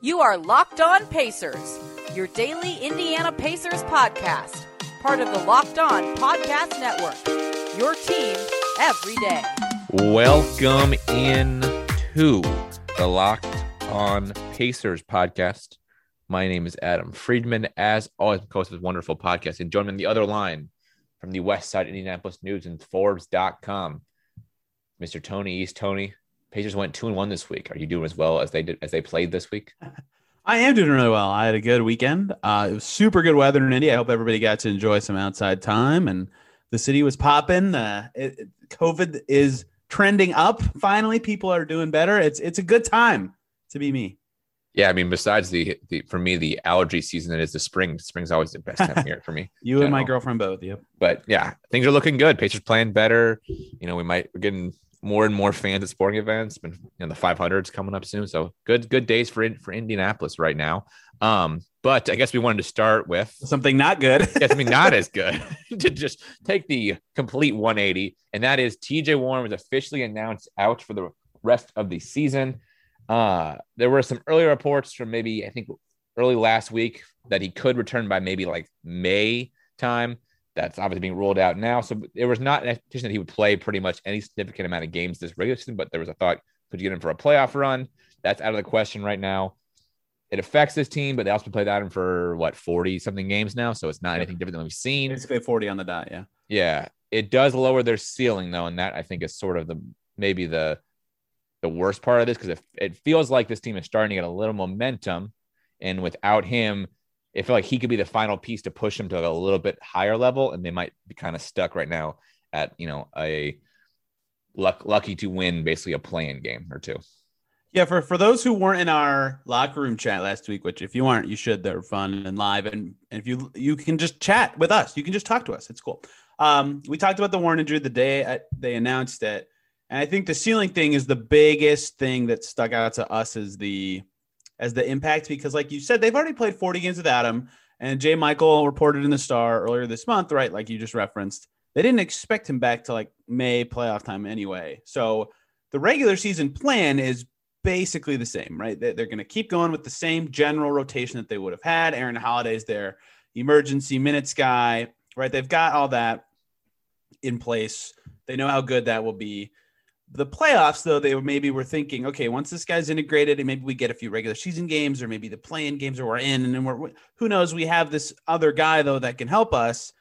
You are Locked On Pacers, your daily Indiana Pacers podcast, part of the Locked On Podcast Network. Your team every day. Welcome in to the Locked On Pacers podcast. My name is Adam Friedman. As always, of this wonderful podcast. And join me on the other line from the West Side Indianapolis News and Forbes.com, Mr. Tony East. Tony, Pacers went two and one this week. Are you doing as well as they did as they played this week? I am doing really well. I had a good weekend. Uh, it was super good weather in Indy. I hope everybody got to enjoy some outside time, and the city was popping. Uh, it, it- COVID is trending up. Finally, people are doing better. It's it's a good time to be me. Yeah, I mean, besides the, the for me the allergy season that is the spring. Spring's always the best time of year for me. You and my girlfriend both. Yep. but yeah, things are looking good. Pacers playing better. You know, we might we're getting more and more fans at sporting events. Been you know, the 500s coming up soon, so good good days for for Indianapolis right now. Um, but I guess we wanted to start with Something not good. yes, I mean not as good to just take the complete 180, and that is TJ Warren was officially announced out for the rest of the season. Uh, there were some early reports from maybe I think early last week that he could return by maybe like May time. That's obviously being ruled out now. So there was not an expectation that he would play pretty much any significant amount of games this regular season, but there was a thought could you get him for a playoff run? That's out of the question right now. It affects this team, but they also played out him for what 40 something games now. So it's not anything different than we've seen. Basically, forty on the dot. Yeah. Yeah, it does lower their ceiling though, and that I think is sort of the maybe the the worst part of this because it, it feels like this team is starting to get a little momentum, and without him, it feel like he could be the final piece to push them to a little bit higher level, and they might be kind of stuck right now at you know a luck, lucky to win basically a playing game or two. Yeah, for, for those who weren't in our locker room chat last week, which if you aren't, you should. They're fun and live, and, and if you you can just chat with us, you can just talk to us. It's cool. Um, we talked about the Warren injury the day uh, they announced it, and I think the ceiling thing is the biggest thing that stuck out to us as the as the impact because, like you said, they've already played 40 games without him, and Jay Michael reported in the Star earlier this month, right? Like you just referenced, they didn't expect him back to like May playoff time anyway. So the regular season plan is basically the same, right? They- They're going to keep going with the same general rotation that they would have had. Aaron Holiday's their emergency minutes guy, right? They've got all that in place. They know how good that will be. The playoffs, though, they maybe were thinking, okay, once this guy's integrated, and maybe we get a few regular season games, or maybe the playing games, or we're in, and then we're who knows? We have this other guy though that can help us.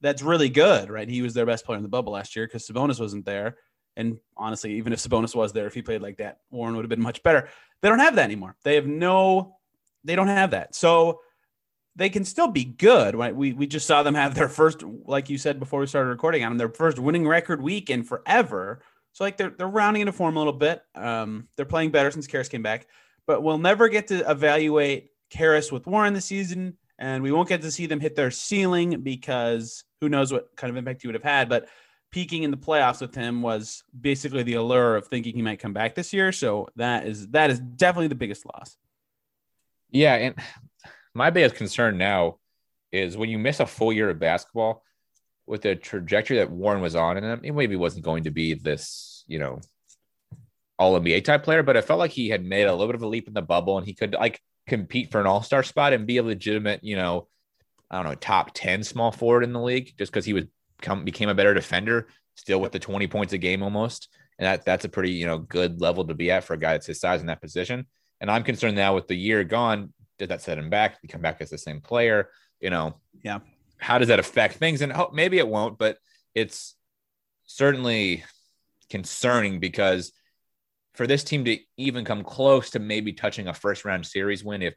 That's really good, right? He was their best player in the bubble last year because Sabonis wasn't there. And honestly, even if Sabonis was there, if he played like that, Warren would have been much better. They don't have that anymore. They have no, they don't have that. So they can still be good, right? We we just saw them have their first, like you said before we started recording on their first winning record week in forever. So like they're they're rounding into form a little bit. Um, they're playing better since Caris came back, but we'll never get to evaluate Caris with Warren this season, and we won't get to see them hit their ceiling because who knows what kind of impact he would have had. But peaking in the playoffs with him was basically the allure of thinking he might come back this year. So that is that is definitely the biggest loss. Yeah, and my biggest concern now is when you miss a full year of basketball with the trajectory that Warren was on, and it maybe wasn't going to be this, you know, all NBA type player, but it felt like he had made a little bit of a leap in the bubble and he could like compete for an all star spot and be a legitimate, you know, I don't know, top 10 small forward in the league just because he was come became a better defender, still with the 20 points a game almost. And that that's a pretty, you know, good level to be at for a guy that's his size in that position. And I'm concerned now with the year gone, did that set him back? Did he come back as the same player? You know, Yeah. How does that affect things? And ho- maybe it won't, but it's certainly concerning because for this team to even come close to maybe touching a first round series win, if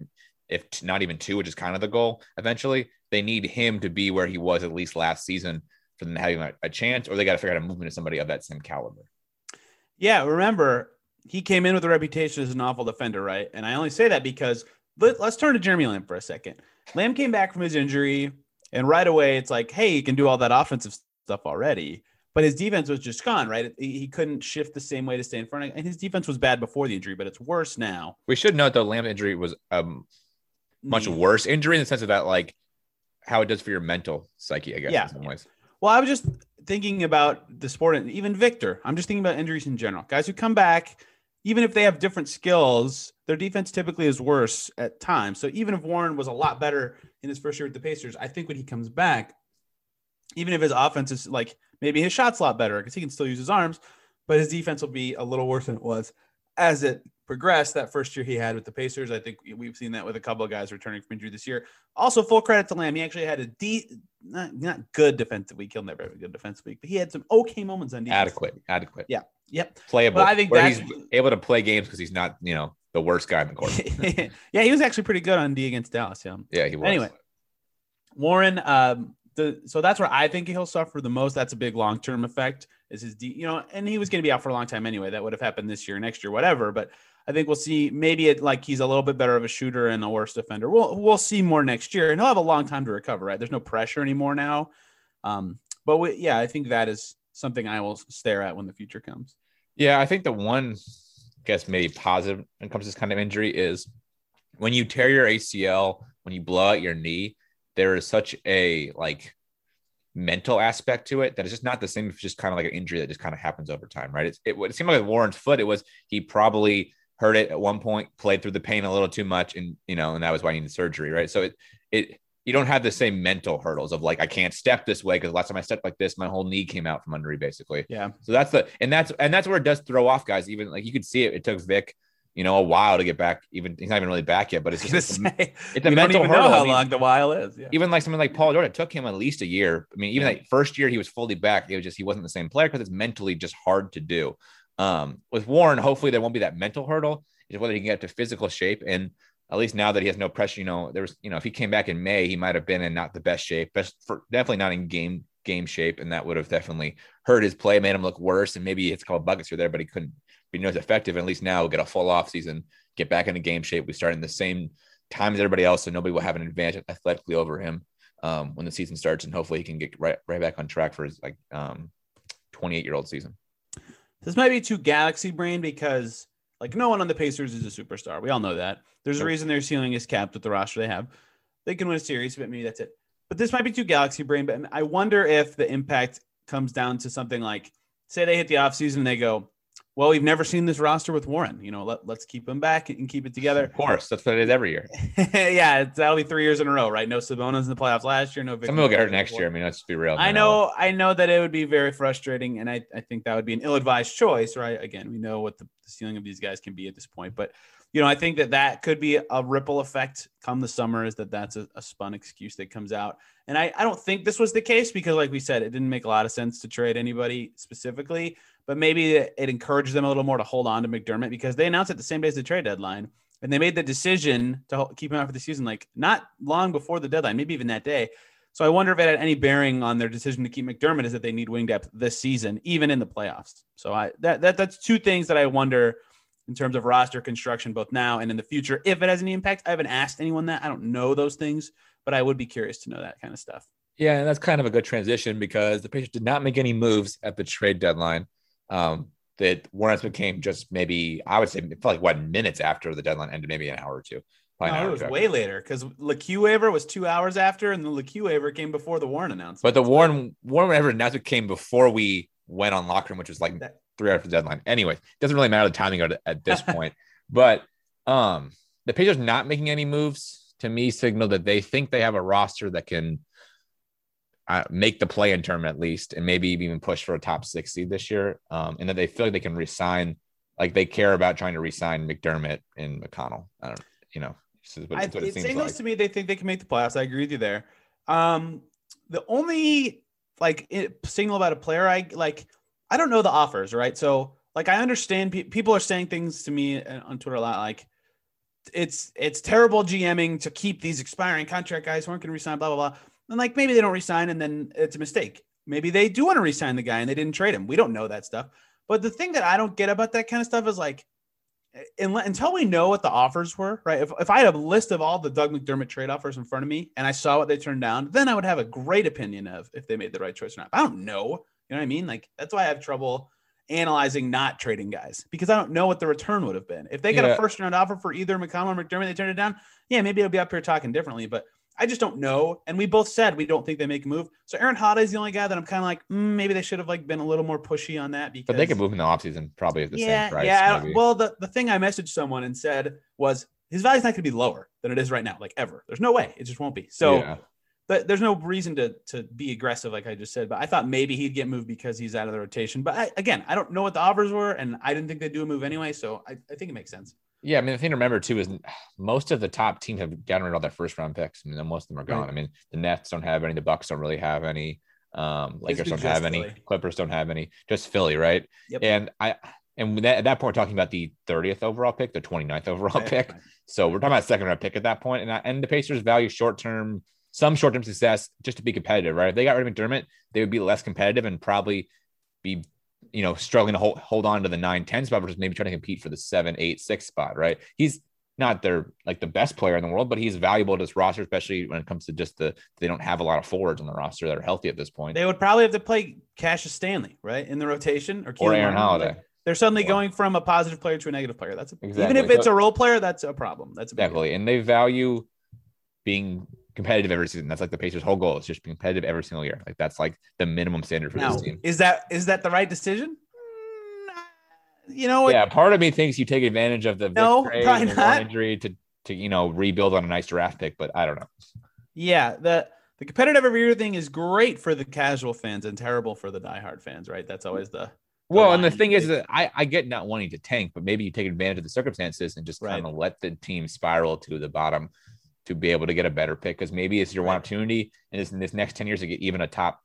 if not even two, which is kind of the goal eventually, they need him to be where he was at least last season for them having a, a chance, or they got to figure out a movement to somebody of that same caliber. Yeah, remember he came in with a reputation as an awful defender, right? And I only say that because let, us turn to Jeremy Lamb for a second. Lamb came back from his injury, and right away it's like, hey, he can do all that offensive stuff already. But his defense was just gone, right? He couldn't shift the same way to stay in front. And his defense was bad before the injury, but it's worse now. We should note though, Lamb injury was a much Mm. worse injury in the sense of that, like how it does for your mental psyche, I guess, Yeah. in some ways. Well, I was just thinking about the sport, and even Victor. I'm just thinking about injuries in general. Guys who come back, even if they have different skills, their defense typically is worse at times. So even if Warren was a lot better in his first year with the Pacers, I think when he comes back, even if his offense is like maybe his shot's a lot better because he can still use his arms, but his defense will be a little worse than it was as it progressed that first year he had with the Pacers. I think we've seen that with a couple of guys returning from injury this year. Also, full credit to Lamb. He actually had a de- not, not good defensive week. He'll never have a good defensive week, but he had some okay moments on defense. Adequate, adequate. Yeah. Yep. Playable. But I think where that's he's able to play games because he's not, you know, the worst guy in the court. yeah, he was actually pretty good on D against Dallas. Yeah. yeah, he was. Anyway, Warren, um, the so that's where I think he'll suffer the most. That's a big long term effect. Is his D, you know, and he was going to be out for a long time anyway. That would have happened this year, next year, whatever. But I think we'll see. Maybe it like he's a little bit better of a shooter and a worse defender. We'll we'll see more next year, and he'll have a long time to recover. Right? There's no pressure anymore now. Um, but we, yeah, I think that is something I will stare at when the future comes. Yeah, I think the one, I guess maybe positive when it comes to this kind of injury is when you tear your ACL, when you blow out your knee, there is such a like mental aspect to it that it's just not the same. It's just kind of like an injury that just kind of happens over time, right? It's, it, it seemed like with Warren's foot, it was he probably hurt it at one point, played through the pain a little too much, and you know, and that was why he needed surgery, right? So it it you don't have the same mental hurdles of like I can't step this way because last time I stepped like this, my whole knee came out from under me, basically. Yeah. So that's the and that's and that's where it does throw off guys. Even like you could see it. It took Vic, you know, a while to get back. Even he's not even really back yet, but it's just Say, it's a, it's a mental hurdle. how I mean, long the while is. Yeah. even like something like Paul George, it took him at least a year. I mean, even Yeah. that first year he was fully back, it was just he wasn't the same player because it's mentally just hard to do. Um, with Warren, hopefully there won't be that mental hurdle. It's whether he can get to physical shape. And at least now that he has no pressure, you know, there was, you know, if he came back in May, he might have been in not the best shape, best for definitely not in game game shape, and that would have definitely hurt his play, made him look worse. And maybe it's called buckets here there, but he couldn't be near as effective. And at least now we'll get a full off season, get back into game shape. We start in the same time as everybody else, so nobody will have an advantage athletically over him um, when the season starts, and hopefully he can get right right back on track for his like um, 28 year old season. This might be too galaxy brain because like no one on the Pacers is a superstar. We all know that. There's a reason their ceiling is capped with the roster they have. They can win a series, but maybe that's it. But this might be too galaxy brain. But I wonder if the impact comes down to something like, say they hit the offseason and they go, well, we've never seen this roster with Warren. You know, let, let's keep him back and keep it together. Of course, that's what it is every year. yeah, it's, that'll be three years in a row, right? No Sabonis in the playoffs last year. No. Victor Some will get hurt next year. I mean, let's be real. I know, I know that it would be very frustrating, and I, I think that would be an ill-advised choice, right? Again, we know what the, the ceiling of these guys can be at this point, but you know, I think that that could be a ripple effect come the summer. Is that that's a, a spun excuse that comes out, and I, I don't think this was the case because, like we said, it didn't make a lot of sense to trade anybody specifically, but maybe it, it encouraged them a little more to hold on to McDermott because they announced it the same day as the trade deadline, and they made the decision to keep him out for the season, like not long before the deadline, maybe even that day. So I wonder if it had any bearing on their decision to keep McDermott is that they need wing depth this season, even in the playoffs. So I that, that that's two things that I wonder in terms of roster construction, both now and in the future, if it has any impact. I haven't asked anyone that. I don't know those things, but I would be curious to know that kind of stuff. Yeah, and that's kind of a good transition because the Pacers did not make any moves at the trade deadline. Um, that Warren became just maybe I would say it felt like what minutes after the deadline ended, maybe an hour or two. No, it was way later because LeQ waiver was two hours after, and the LeQ waiver came before the Warren announcement. But the Warren Warren whatever announcement came before we went on locker room, which was like That- three after the deadline. Anyway, it doesn't really matter the timing it at this point. But um, the Pacers not making any moves to me signal that they think they have a roster that can uh, make the play in term at least, and maybe even push for a top six seed this year. Um, and that they feel like they can resign, like they care about trying to resign McDermott and McConnell. I don't, you know, this is what, I, it it seems signals like. to me they think they can make the playoffs. I agree with you there. Um, the only like it, signal about a player I like, I don't know the offers, right? So like I understand pe- people are saying things to me uh, on Twitter a lot, like it's it's terrible GMing to keep these expiring contract guys who aren't going to resign, blah blah blah. And like maybe they don't resign, and then it's a mistake. Maybe they do want to resign the guy and they didn't trade him. We don't know that stuff. But the thing that I don't get about that kind of stuff is like unle- until we know what the offers were, right? If, if I had a list of all the Doug McDermott trade offers in front of me and I saw what they turned down, then I would have a great opinion of if they made the right choice or not. I don't know. You know what I mean? Like that's why I have trouble analyzing not trading guys because I don't know what the return would have been. If they got Yeah. a first round offer for either McConnell or McDermott, they turned it down. Yeah, maybe I'll be up here talking differently. But I just don't know. And we both said we don't think they make a move. So Aaron Holiday is the only guy that I'm kind of like, mm, maybe they should have like been a little more pushy on that because But they could move in the offseason probably at the yeah, same price. yeah. maybe. Well, the, the thing I messaged someone and said was his value's not going to be lower than it is right now, like ever. There's no way. It just won't be. So Yeah. But there's no reason to to be aggressive, like I just said. But I thought maybe he'd get moved because he's out of the rotation. But I, again, I don't know what the offers were, and I didn't think they'd do a move anyway. So I, I think it makes sense. Yeah, I mean, the thing to remember too is most of the top teams have gotten rid of all their first round picks. I mean, most of them are gone. Right. I mean, the Nets don't have any, the Bucks don't really have any, um, Lakers don't have any, Philly. Clippers don't have any, just Philly, right? Yep. And I, and that, at that point, we're talking about the 30th overall pick, the 29th overall pick. So we're talking about second round pick at that point, and I, and the Pacers value short term, some short term success just to be competitive, right? If they got rid of McDermott, they would be less competitive and probably be, you know, struggling to hold hold on to the nine ten spot, versus maybe trying to compete for the seven eight six spot, right? He's not their like the best player in the world, but he's valuable to this roster, especially when it comes to just the they don't have a lot of forwards on the roster that are healthy at this point. They would probably have to play Cassius Stanley, right, in the rotation, or, or Aaron Holiday. They're suddenly going from a positive player to a negative player. That's a, even if it's a role player, that's a problem. That's a big deal. Definitely. And they value being competitive every season. That's like the Pacers' whole goal is just be competitive every single year. Like that's like the minimum standard for Now, this team. is that is that the right decision? Mm, You know, Yeah, part of me thinks you take advantage of the No, probably not. Injury to to you know rebuild on a nice draft pick, but I don't know. Yeah, the the competitive every year thing is great for the casual fans and terrible for the diehard fans, right? That's always the Well, and the thing is that I, I get not wanting to tank, but maybe you take advantage of the circumstances and just Right. kind of let the team spiral to the bottom to be able to get a better pick. Because maybe it's your one Right. opportunity in this, in this next 10 years to get even a top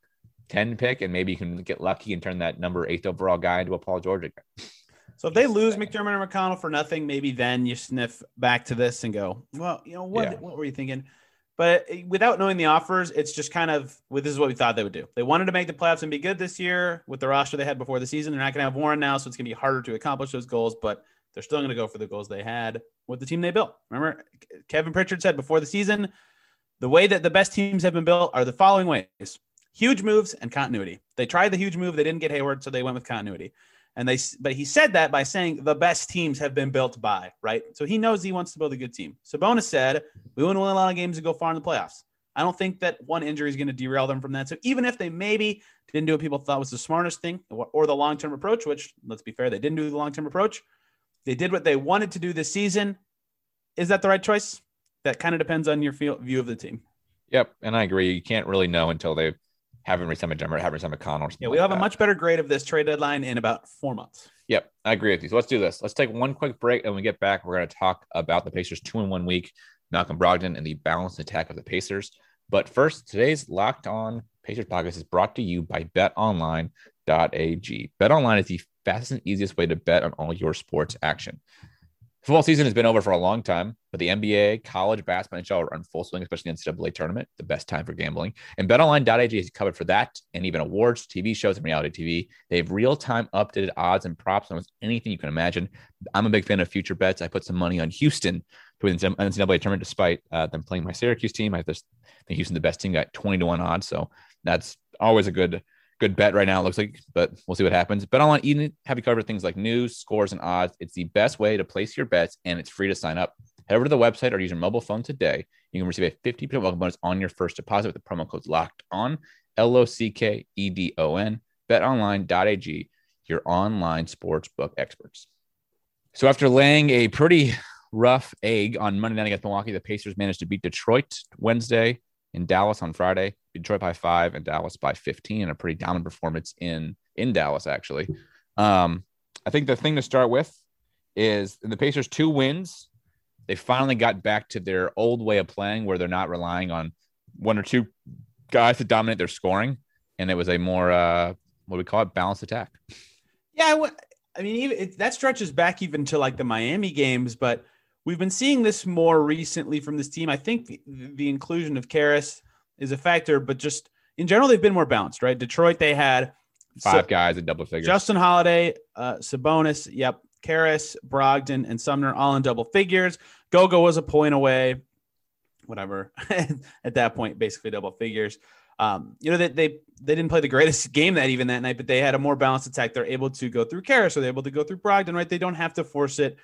10 pick, and maybe you can get lucky and turn that number eight overall guy into a Paul George again. So if they lose McDermott and McConnell for nothing, maybe then you sniff back to this and go, well, you know what? Yeah. What were you thinking? But eh, without knowing the offers, it's just kind of well, this is what we thought they would do. They wanted to make the playoffs and be good this year with the roster they had before the season. They're not going to have Warren now, so it's going to be harder to accomplish those goals. But they're still going to go for the goals they had with the team they built. Remember, Kevin Pritchard said before the season, the way that the best teams have been built are the following ways: huge moves and continuity. They tried the huge move, they didn't get Hayward, so they went with continuity. And they, but he said that by saying the best teams have been built by, right? So he knows he wants to build a good team. Sabonis said, we to win a lot of games and go far in the playoffs. I don't think that one injury is going to derail them from that. So even if they maybe didn't do what people thought was the smartest thing or the long term approach, which let's be fair, they didn't do the long term approach. They did what they wanted to do this season. Is that the right choice? That kind of depends on your feel, view of the team. Yep. And I agree. You can't really know until they haven't resigned McDermott, haven't resigned McConnell. Yeah, we like have a much better grade of this trade deadline in about four months. Yep, I agree with you. So let's do this. Let's take one quick break, and when we get back, we're going to talk about the Pacers two in one week, Malcolm Brogdon, and the balanced attack of the Pacers. But first, today's Locked On Pacers podcast is brought to you by BetOnline.ag. BetOnline is the fastest and easiest way to bet on all your sports action. Football season has been over for a long time, but the NBA, college basketball, and NHL are in full swing, especially the NCAA tournament, the best time for gambling. And BetOnline.ag is covered for that and even awards, TV shows, and reality TV. They have real time updated odds and props on almost anything you can imagine. I'm a big fan of future bets. I put some money on Houston to win the NCAA tournament despite uh, them playing my Syracuse team. I just think Houston, the best team, got 20 to 1 odds. So that's always a good good bet right now. It looks like, but we'll see what happens. Bet online, even have you covered things like news, scores, and odds. It's the best way to place your bets, and it's free to sign up. Head over to the website or use your mobile phone today. You can receive a 50% welcome bonus on your first deposit with the promo code locked on L O C K E D O N. BetOnline.ag, your online sports book experts. So after laying a pretty rough egg on Monday night against Milwaukee, the Pacers managed to beat Detroit Wednesday in Dallas on Friday. Detroit by five and Dallas by 15, and a pretty dominant performance in in Dallas, actually. Um, I think the thing to start with is the Pacers' two wins, they finally got back to their old way of playing where they're not relying on one or two guys to dominate their scoring. And it was a more uh what do we call it, balanced attack. Yeah, I, w- I mean, even it, that stretches back even to like the Miami games, but we've been seeing this more recently from this team. I think the, the inclusion of Caris is a factor, but just in general, they've been more balanced, right? Detroit, they had Five Sa- guys in double figures. Justin Holiday, uh, Sabonis, yep, Caris, Brogdon, and Sumner all in double figures. Goga was a point away, whatever. At that point, basically double figures. Um, you know that they, they didn't play the greatest game that even that night, but they had a more balanced attack. They're able to go through Caris, so they're able to go through Brogdon, right? They don't have to force it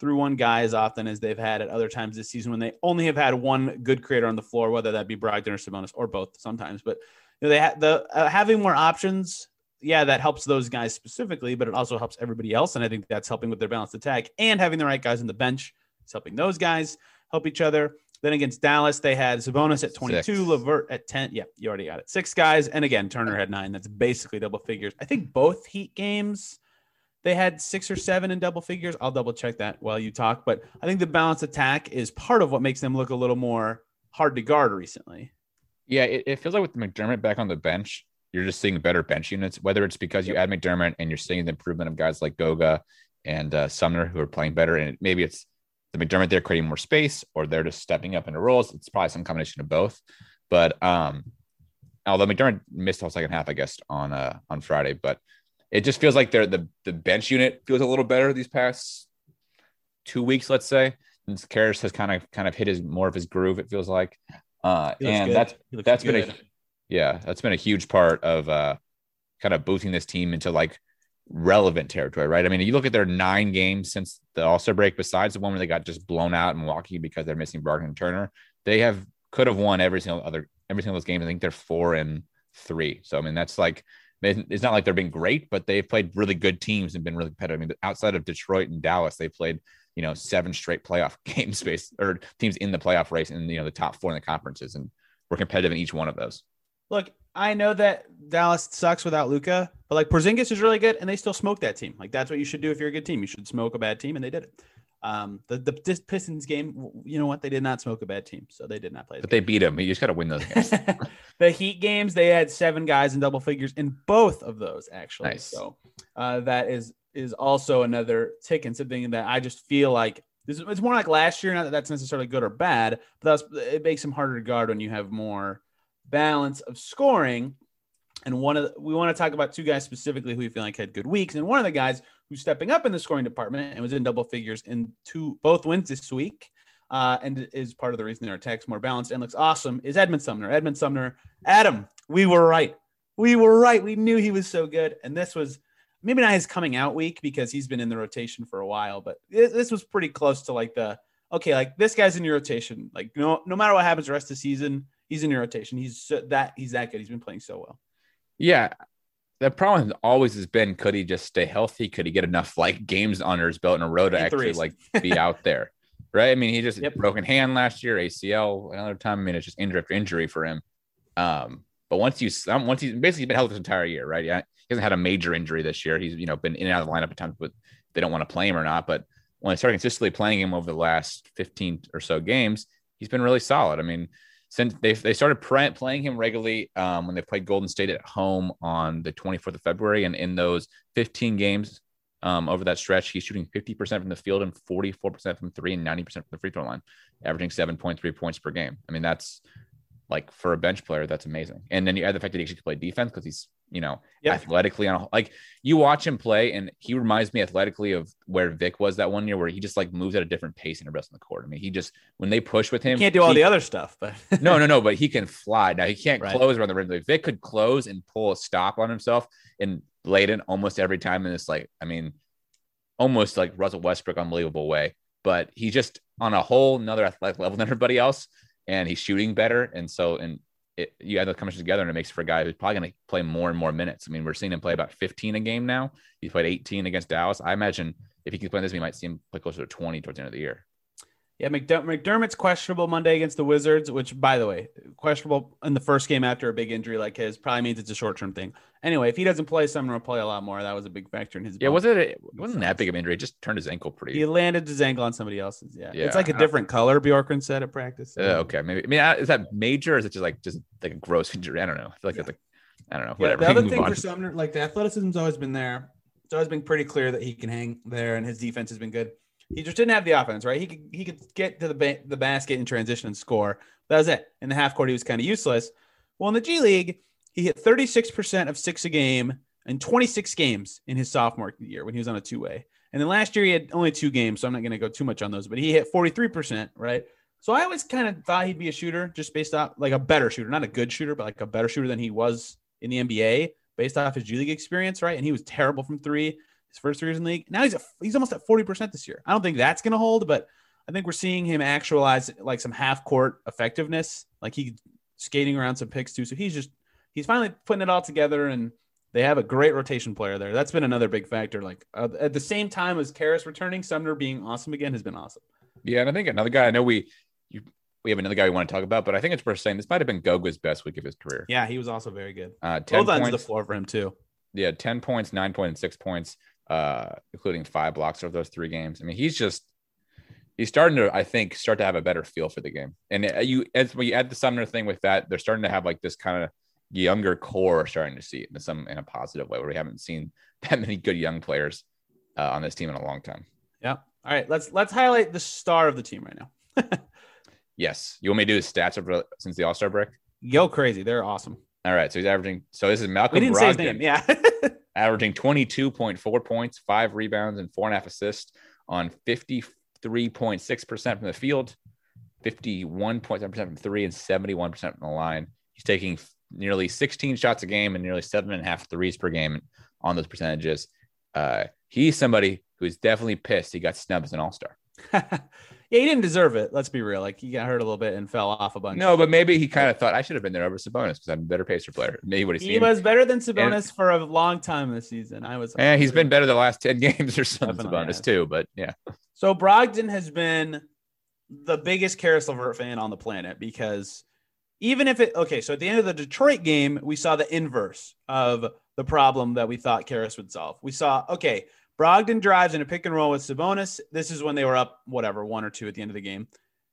through one guy as often as they've had at other times this season when they only have had one good creator on the floor, whether that be Brogdon or Sabonis or both sometimes. But you know, they ha- the uh, having more options, yeah, that helps those guys specifically, but it also helps everybody else, and I think that's helping with their balanced attack and having the right guys on the bench. It's helping those guys help each other. Then against Dallas, they had Sabonis at 22, Six. LeVert at 10. Yeah, you already got it. Six guys. And again, Turner had nine. That's basically double figures. I think both Heat games, they had six or seven in double figures. I'll double check that while you talk. But I think the balanced attack is part of what makes them look a little more hard to guard recently. Yeah, it, it feels like with McDermott back on the bench, you're just seeing better bench units, whether it's because you add McDermott and you're seeing the improvement of guys like Goga and uh, Sumner who are playing better. And maybe it's the McDermott they're creating more space or they're just stepping up into roles. It's probably some combination of both. But um, although McDermott missed the whole second half, I guess on uh, on Friday, but it just feels like they're the the bench unit feels a little better these past two weeks, let's say. And Caris has kind of kind of hit his more of his groove. It feels like, uh, and good. that's that's good. been a yeah, that's been a huge part of uh, kind of boosting this team into like relevant territory, right? I mean, you look at their nine games since the All Star break, besides the one where they got just blown out in Milwaukee because they're missing Brogdon and Turner, they have could have won every single other every single those games. I think they're four and three. So I mean, that's like it's not like they're being great, but they've played really good teams and been really competitive. I mean, outside of Detroit and Dallas, they played you know seven straight playoff game space or teams in the playoff race and you know the top four in the conferences, and we're competitive in each one of those. Look, I know that Dallas sucks without Luka, but like Porzingis is really good, and they still smoke that team. Like that's what you should do if you're a good team. You should smoke a bad team, and they did it. Um, the the Pistons game, you know what? They did not smoke a bad team, so they did not play. But game. they beat them. You just got to win those games. the Heat games, they had seven guys in double figures in both of those, actually. Nice. So uh, that is is also another tick and something that I just feel like this is, it's more like last year. Not that that's necessarily good or bad, but that's it makes them harder to guard when you have more balance of scoring. And one of the, we want to talk about two guys specifically who we feel like had good weeks, and one of the guys who's stepping up in the scoring department and was in double figures in two both wins this week, uh, and is part of the reason their attack's more balanced and looks awesome. Is Edmund Sumner? Edmund Sumner, Adam, we were right. We were right. We knew he was so good, and this was maybe not his coming out week because he's been in the rotation for a while, but this was pretty close to like the okay, like this guy's in your rotation. Like no, no matter what happens the rest of the season, he's in your rotation. He's that he's that good. He's been playing so well. Yeah. The problem always has been could he just stay healthy? Could he get enough like games under his belt in a row to actually like be out there? Right. I mean, he just yep. broken hand last year, ACL another time. I mean, it's just injury after injury for him. Um, but once you um, once he's basically been healthy this entire year, right? Yeah, he hasn't had a major injury this year. He's you know been in and out of the lineup at times, but they don't want to play him or not. But when I started consistently playing him over the last 15 or so games, he's been really solid. I mean, since they they started playing him regularly um, when they played Golden State at home on the 24th of February, and in those 15 games um, over that stretch, he's shooting 50% from the field and 44% from three and 90% from the free throw line, averaging 7.3 points per game. I mean, that's like for a bench player, that's amazing. And then you add the fact that he actually can play defense because he's you know, yeah. athletically on a, like you watch him play and he reminds me athletically of where Vic was that one year where he just like moves at a different pace in the rest of the court. I mean, he just when they push with him, he can't do all he, the other stuff, but no, no, no, but he can fly. Now he can't right. close around the rim. Like Vic could close and pull a stop on himself and Bladen almost every time in this like, I mean, almost like Russell Westbrook unbelievable way. But he's just on a whole another athletic level than everybody else. And he's shooting better. And so, and it, you add those combinations together and it makes for a guy who's probably going to play more and more minutes. I mean, we're seeing him play about 15 a game now. He played 18 against Dallas. I imagine if he keeps playing this, we might see him play closer to 20 towards the end of the year. Yeah, McDermott's questionable Monday against the Wizards, which, by the way, questionable in the first game after a big injury like his probably means it's a short term thing. Anyway, if he doesn't play, Sumner will play a lot more. That was a big factor in his. Yeah, was it? A, it wasn't that big of an injury. It just turned his ankle pretty. He landed his ankle on somebody else's. Yeah, yeah. it's like a different color. Bjorkgren said at practice. Uh, okay, maybe. I mean, uh, is that major? or Is it just like just like a gross injury? I don't know. I feel like yeah. I don't know. Whatever. Yeah, the other thing for Sumner, like the athleticism's always been there. It's always been pretty clear that he can hang there, and his defense has been good. He just didn't have the offense, right? He could he could get to the ba- the basket in transition and score. That was it. In the half court, he was kind of useless. Well, in the G League, he hit 36% of six a game in 26 games in his sophomore year when he was on a two way. And then last year he had only two games, so I'm not going to go too much on those, but he hit 43%, right? So I always kind of thought he'd be a shooter just based off like a better shooter, not a good shooter, but like a better shooter than he was in the NBA based off his G League experience, right? And he was terrible from three. His first three years in the league. Now he's a, he's almost at 40% this year. I don't think that's going to hold, but I think we're seeing him actualize like some half court effectiveness. Like he skating around some picks too. So he's just he's finally putting it all together and they have a great rotation player there. That's been another big factor. Like uh, at the same time as Caris returning, Sumner being awesome again has been awesome. Yeah, and I think another guy I know we you we have another guy we want to talk about, but I think it's worth saying this might have been Goga's best week of his career. Yeah, he was also very good. Uh, 10 Both points, the floor for him too. yeah, 10 points, nine points, and six points, uh, including five blocks of those three games. I mean, he's just he's starting to, I think, start to have a better feel for the game. And uh, you as when you add the Sumner thing with that, they're starting to have like this kind of younger core starting to see it in some in a positive way where we haven't seen that many good young players uh, on this team in a long time. Yeah. All right, let's let's highlight the star of the team right now. Yes. You want me to do his stats over since the All Star break? Go crazy. They're awesome. All right. So he's averaging. So this is Malcolm. We didn't say his name. Yeah. averaging 22.4 points, five rebounds, and four and a half assists on 53.6% from the field, 51.7% from three, and 71% from the line. He's taking nearly 16 shots a game and nearly seven and a half threes per game on those percentages. Uh, he's somebody who's definitely pissed he got snubbed as an All Star. yeah, he didn't deserve it. Let's be real. Like he got hurt a little bit and fell off a bunch. No, but maybe he kind of thought I should have been there over Sabonis because I'm a better pacer player. Maybe what he's he seen. was better than Sabonis for a long time this season. I was. Yeah, he's been better the last 10 games or something, Sabonis has. too. But yeah. So Brogdon has been the biggest Caris LeVert fan on the planet because even if it okay, so at the end of the Detroit game, we saw the inverse of the problem that we thought Caris would solve. We saw okay, Brogdon drives in a pick and roll with Sabonis. This is when they were up whatever one or two at the end of the game,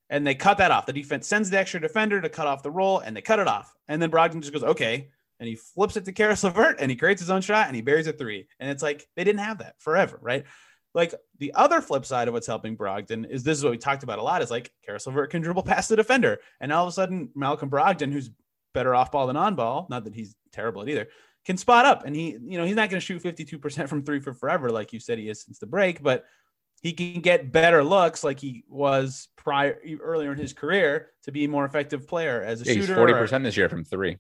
and they cut that off. The defense sends the extra defender to cut off the roll, and they cut it off. And then Brogdon just goes okay, and he flips it to Caris LeVert, and he creates his own shot, and he buries a three. And it's like they didn't have that forever, right? Like the other flip side of what's helping Brogdon is this is what we talked about a lot is like Caris LeVert can dribble past the defender. And all of a sudden, Malcolm Brogdon, who's better off ball than on ball, not that he's terrible at either, can spot up. And he, you know, he's not going to shoot 52% from three for forever, like you said he is since the break, but he can get better looks like he was prior earlier in his career to be a more effective player as a Yeah, he's shooter. forty or- percent this year from three.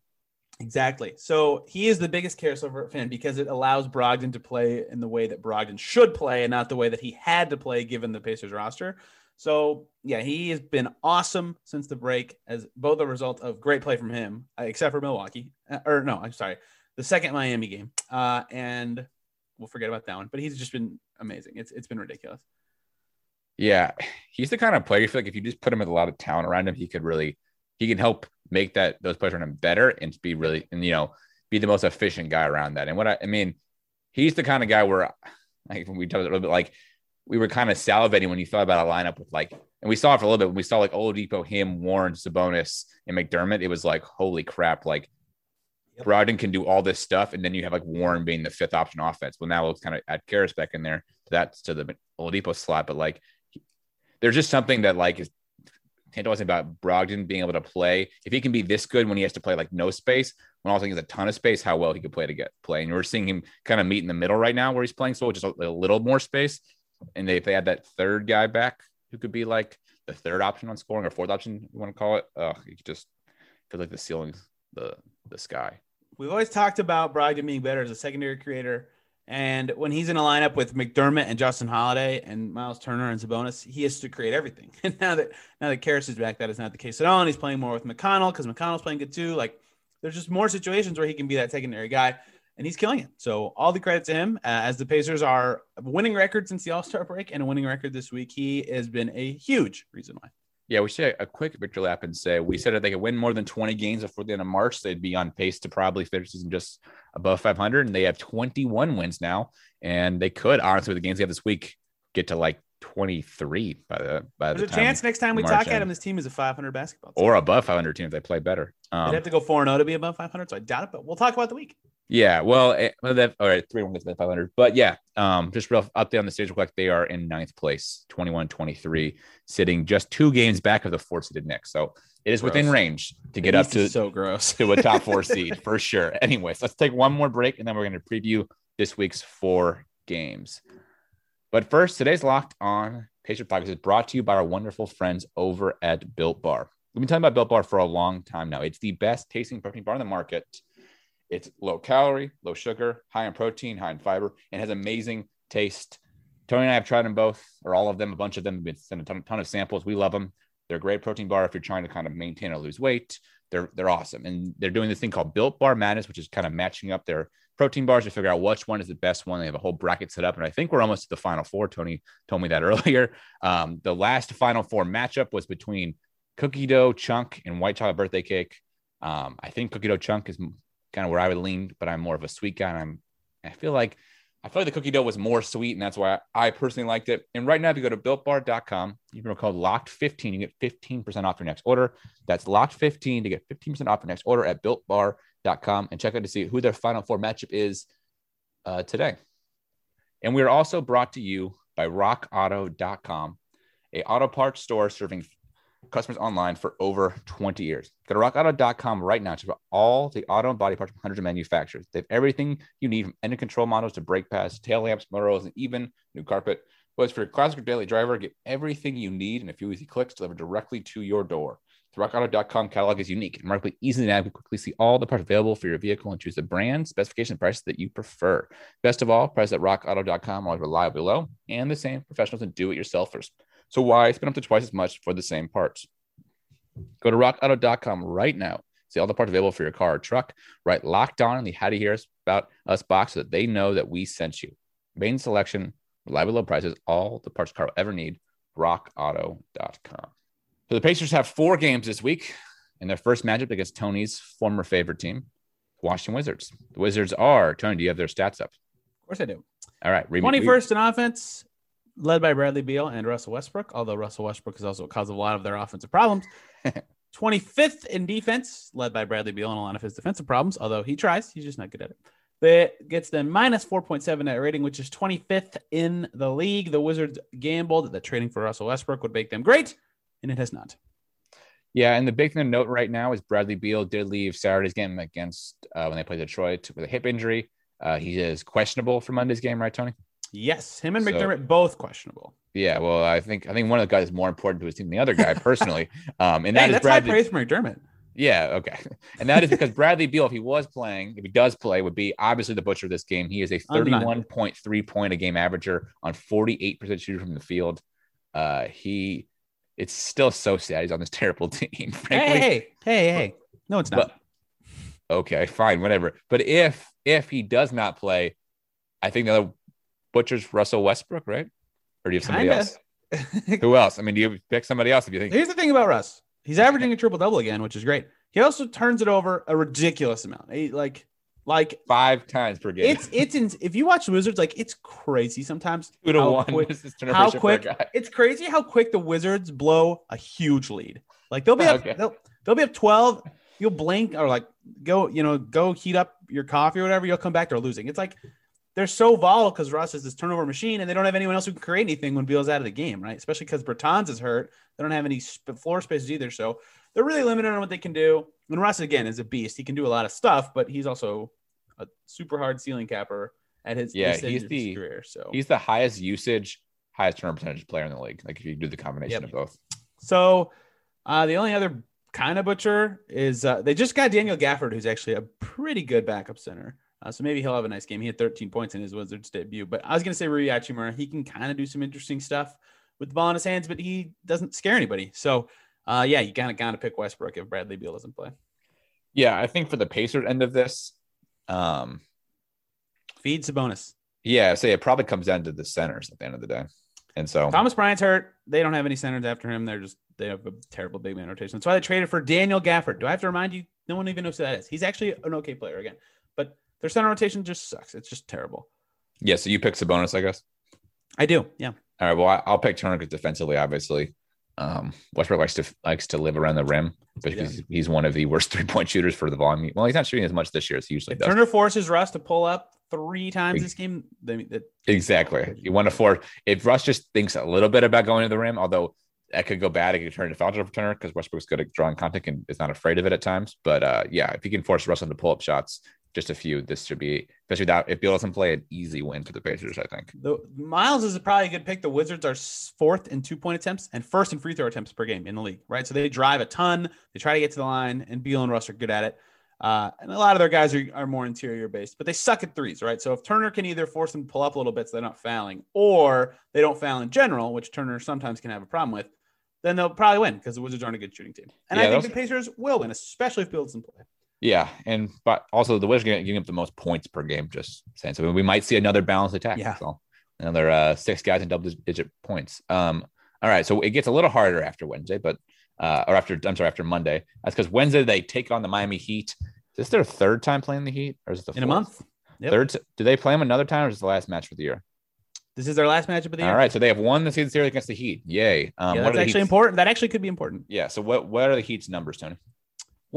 Exactly. So he is the biggest Caris fan because it allows Brogdon to play in the way that Brogdon should play and not the way that he had to play given the Pacers roster. So yeah, he has been awesome since the break as both a result of great play from him, uh, except for Milwaukee. Uh, or no, I'm sorry, the second Miami game. Uh, and we'll forget about that one. But he's just been amazing. It's it's been ridiculous. Yeah, he's the kind of player you feel like if you just put him with a lot of talent around him, he could really he can help make that those players around him better and be really and you know be the most efficient guy around that. And what I, I mean, he's the kind of guy where like when we talked a little bit like we were kind of salivating when you thought about a lineup with like and we saw it for a little bit when we saw like Oladipo, him, Warren, Sabonis, and McDermott. It was like holy crap, like. Brogdon can do all this stuff, and then you have like Warren being the fifth option offense. Well, now it's kind of add Caris back in there That's to the Oladipo slot, but like there's just something that like is tantalizing about Brogdon being able to play. If he can be this good when he has to play like no space, when he has a ton of space, how well he could play to get play. And we're seeing him kind of meet in the middle right now where he's playing so just a, a little more space. And if they had that third guy back who could be like the third option on scoring or fourth option, you want to call it, uh, you just feel like the ceiling's the the sky. We've always talked about Brogdon being better as a secondary creator. And when he's in a lineup with McDermott and Justin Holiday and Miles Turner and Sabonis, he has to create everything. And now that now that Caris is back, that is not the case at all. And he's playing more with McConnell because McConnell's playing good too. Like there's just more situations where he can be that secondary guy, and he's killing it. So all the credit to him. Uh, as the Pacers are winning record since the All Star break and a winning record this week, he has been a huge reason why. Yeah, we should a quick victory lap and say we said if they could win more than 20 games before the end of March, they'd be on pace to probably finish season just above 500. And they have 21 wins now, and they could honestly with the games they have this week get to like 23 by the by the There's a time chance next time we March talk at him, this team is a 500 basketball team. or above 500 team if they play better. They'd Um, have to go 4 0 to be above 500. So I doubt it, but we'll talk about the week. Yeah, well, eh, well, that all right, three one gets to 500, but yeah, um, just real update on the stage. Look like they are in ninth place, 21 23, sitting just two games back of the four seeded Knicks. So it is within range to get up to so gross. to a top four seed for sure. Anyways, let's take one more break and then we're going to preview this week's four games. But first, today's Locked On Patriot Podcast is brought to you by our wonderful friends over at Built Bar. We've been talking about Built Bar for a long time now. It's the best tasting protein bar on the market. It's low calorie, low sugar, high in protein, high in fiber, and has amazing taste. Tony and I have tried them both, or all of them, a bunch of them. We've sent a ton, ton of samples. We love them. They're a great protein bar if you're trying to kind of maintain or lose weight. They're they're awesome, and they're doing this thing called Built Bar Madness, which is kind of matching up their protein bars to figure out which one is the best one. They have a whole bracket set up, and I think we're almost to the final four. Tony told me that earlier. Um, the last final four matchup was between cookie dough chunk and white chocolate birthday cake. Um, I think cookie dough chunk is kind of where I would lean, but I'm more of a sweet guy. And I'm I feel like I feel like the cookie dough was more sweet, and that's why I personally liked it. And right now, if you go to builtbar.com, you can code locked15, you get 15% off your next order. That's locked15 to get 15% off your next order at builtbar.com and check out to see who their final four matchup is uh, today. And we are also brought to you by rockauto.com, a auto parts store serving customers online for over 20 years. Go to rockauto.com right now to all the auto and body parts from hundreds of manufacturers. They have everything you need from engine control models to brake pads, tail lamps, motor oils, and even new carpet. Whether for your classic or daily driver, get everything you need in a few easy clicks delivered directly to your door. The rockauto.com catalog is unique and remarkably easy to navigate. Quickly see all the parts available for your vehicle and choose the brand, specification, and price that you prefer. Best of all, price at rockauto.com are reliably low and the same professionals and do-it-yourselfers. So why spend up to twice as much for the same parts? Go to rockauto.com right now. See all the parts available for your car or truck. Write locked on in the How to Hear Us About Us box so that they know that we sent you. Main selection, reliable low prices, all the parts car will ever need. RockAuto.com. So the Pacers have four games this week in their first matchup against Tony's former favorite team, Washington Wizards. The Wizards are, Tony, do you have their stats up? Of course I do. All right. me- 21st in offense, led by Bradley Beal and Russell Westbrook, although Russell Westbrook is also a cause of a lot of their offensive problems. 25th in defense, led by Bradley Beal and a lot of his defensive problems, although he tries, he's just not good at it. That gets them minus 4.7 net rating, which is 25th in the league. The Wizards gambled that trading for Russell Westbrook would make them great, and it has not. Yeah, and the big thing to note right now is Bradley Beal did leave Saturday's game against uh, when they played Detroit with a hip injury. Uh, he is questionable for Monday's game, right, Tony? Yes, him and So- McDermott both questionable. Yeah, well, I think I think one of the guys is more important to his team than the other guy personally. Um, and Hey, that is that's Bradley. praise for McDermott. Yeah, okay. And that is because Bradley Beal, if he was playing, if he does play, would be obviously the butcher of this game. He is a 31.3 point a game averager on 48% shooter from the field. Uh, he it's still so sad he's on this terrible team, frankly. Hey, hey, hey, hey. No, it's not. But- Okay, fine, whatever. But if if he does not play, I think the other butcher's Russell Westbrook, right? Or do you have somebody Kinda. else? Who else? I mean, do you pick somebody else if you think Here's the thing about Russ. He's averaging a triple double again, which is great. He also turns it over a ridiculous amount. He, like, like five times per game? it's it's in, if you watch the Wizards, like it's crazy sometimes. two to how one. quick- how quick it's crazy how quick the Wizards blow a huge lead. Like they'll be up, Okay. they'll, they'll be up 12. You'll blink or like go, you know, go heat up your coffee or whatever. You'll come back, they're losing. It's like they're so volatile because Russ is this turnover machine and they don't have anyone else who can create anything when Beal's out of the game, right? Especially because Bertans is hurt. They don't have any floor spaces either. So they're really limited on what they can do. And Russ, again, is a beast. He can do a lot of stuff, but he's also a super hard ceiling capper at his, Yeah, he's the- career. So He's the highest usage, highest turnover percentage player in the league. Like if you do the combination Yep. of both. So uh, the only other kind of butcher is uh, they just got Daniel Gafford, who's actually a pretty good backup center. Uh, so maybe he'll have a nice game. He had 13 points in his Wizards debut. But I was going to say Rui Hachimura. He can kind of do some interesting stuff with the ball in his hands, but he doesn't scare anybody. So uh, yeah, you kind of got to pick Westbrook if Bradley Beal doesn't play. Yeah, I think for the Pacers end of this, um, Feed Sabonis. yeah, say it probably comes down to the centers at the end of the day. And so Thomas Bryant's hurt. They don't have any centers after him. They're just they have a terrible big man rotation. That's why they traded for Daniel Gafford. Do I have to remind you? No one even knows who that is. He's actually an okay player again, but their center rotation just sucks. It's just terrible. yeah, so you pick Sabonis, I guess. I do. Yeah. All right. Well, I'll pick Turner because defensively, obviously, um, Westbrook likes to likes to live around the rim because he's, he's one of the worst three point shooters for the volume. Well, he's not shooting as much this year as he usually If does. Turner forces Russ to pull up three times this game, they, that, Exactly. You want to force if Russ just thinks a little bit about going to the rim, although that could go bad, it could turn into foul trouble for Turner because Westbrook's good at drawing contact and is not afraid of it at times. But uh, yeah, if he can force Russell to pull up shots, just a few, this should be especially that if Beal doesn't play an easy win for the Pacers. I think. the Miles is probably a good pick. The Wizards are fourth in two point attempts and first in free throw attempts per game in the league, right? So they drive a ton. They try to get to the line, and Beal and Russ are good at it. Uh, and a lot of their guys are, are more interior based, but they suck at threes, right? So if Turner can either force them to pull up a little bit so they're not fouling, or they don't foul in general, which Turner sometimes can have a problem with, then they'll probably win because the Wizards aren't a good shooting team. And Yeah, I think those- the Pacers will win, especially if Fields doesn't play. Yeah, and but also the Wizards are giving up the most points per game. Just saying, so we might see another balanced attack. Yeah. so another uh, six guys in double digit points. Um, all right, so it gets a little harder after Wednesday, but uh, or after I'm sorry, after Monday. That's because Wednesday they take on the Miami Heat. Is this their third time playing the Heat, or is it the In a month. Yep. Third? Do they play them another time, or is this the last match for the year? This is their last matchup of the year. All right, so they have won the season series against the Heat. Yay! Um, yeah, that's actually Heat's- important. That actually could be important. Yeah. So what what are the Heat's numbers, Tony?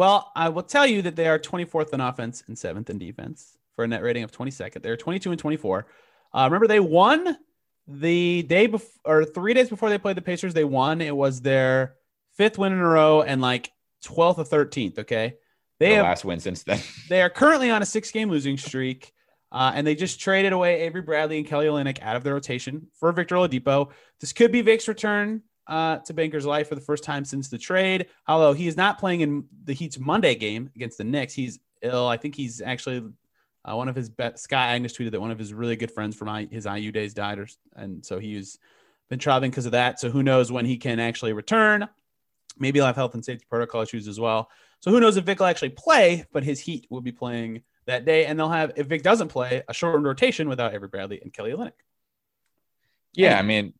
Well, I will tell you that they are 24th in offense and seventh in defense for a net rating of 22nd. They're 22 and 24. Uh, remember, they won the day before or three days before they played the Pacers. They won. It was their fifth win in a row and like 12th or 13th. Okay. They the have last win since then. they are currently on a six game losing streak. Uh, and they just traded away Avery Bradley and Kelly Olynyk out of their rotation for Victor Oladipo. This could be Vic's return uh, to Bankers Life for the first time since the trade. Although he is not playing in the Heat's Monday game against the Knicks, he's ill. I think he's actually uh, one of his be- Scott Agness tweeted that one of his really good friends from I, his IU days died, or, and so he's been traveling because of that. So who knows when he can actually return? Maybe he'll have health and safety protocol issues as well. So who knows if Vic will actually play? But his Heat will be playing that day, and they'll have if Vic doesn't play a shortened rotation without Avery Bradley and Kelly Olynyk. Yeah, Anyway. I mean,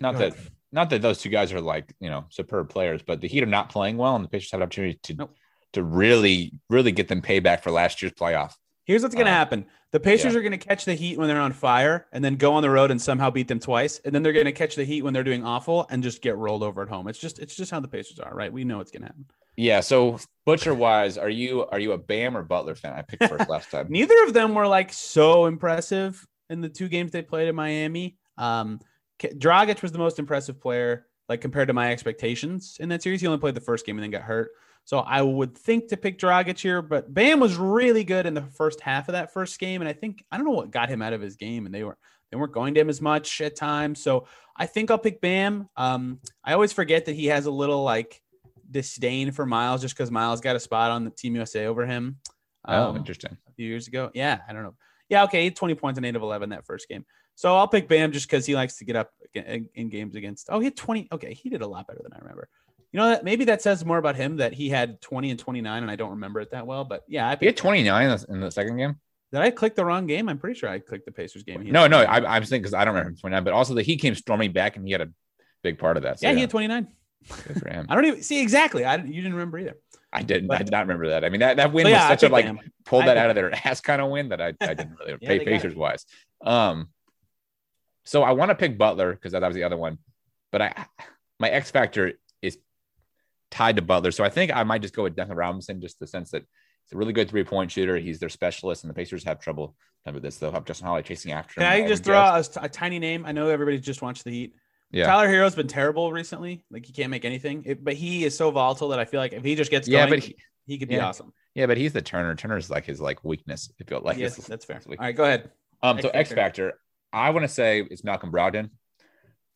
not that. Not that those two guys are like you know superb players, but the Heat are not playing well, and the Pacers have an opportunity to Nope. to really really get them payback for last year's playoff. Here's what's going to Uh, happen: the Pacers yeah. are going to catch the Heat when they're on fire, and then go on the road and somehow beat them twice, and then they're going to catch the Heat when they're doing awful and just get rolled over at home. It's just it's just how the Pacers are, right? We know it's going to happen. Yeah. So butcher wise, are you are you a Bam or Butler fan? I picked first last time. Neither of them were like so impressive in the two games they played in Miami. Um, Dragic was the most impressive player, like compared to my expectations in that series. He only played the first game and then got hurt. So I would think to pick Dragic here, but Bam was really good in the first half of that first game, and I think I don't know what got him out of his game, and they were they weren't going to him as much at times. So I think I'll pick Bam. Um, I always forget that he has a little like disdain for Myles just because Myles got a spot on the Team USA over him. Oh, Um, interesting. a few years ago. Yeah, I don't know. Yeah, okay, 20 points and 8 of 11 that first game. So I'll pick Bam just because he likes to get up in, games against. Oh, he had 20. Okay, he did a lot better than I remember. You know that maybe that says more about him that he had 20 and 29 and I don't remember it that well. But yeah, I He had 29 in the- in the second game. did I click the wrong game? I'm pretty sure I clicked the Pacers game. No, no, I, I'm saying because I don't remember 29, but also that he came storming back and he had a big part of that. So yeah, he had 29. good for him. I don't even see exactly. I you didn't remember either. I didn't. but- I did not remember that. I mean, that, that win So was yeah, such a like Bam. pull that out of their ass kind of win that I, I didn't really Yeah, pay. Pacers wise. Um, so I want to pick Butler because that was the other one, but I my X factor is tied to Butler, so I think I might just go with Duncan Robinson, just the sense that he's a really good three point shooter. He's their specialist, and the Pacers have trouble with this. They'll have Justin Holiday chasing after Can him. I would just throw out a, a tiny name? I know everybody just watched the Heat. Yeah, Tyler Herro's been terrible recently. Like he can't make anything. It- but he is so volatile that I feel like if he just gets yeah, going, but he, he could be yeah. awesome. yeah, but he's the Turner. Turner's like his like weakness. It felt like yes, his- that's fair. All go ahead. Um, X so X factor. I want to say it's Malcolm Brogdon.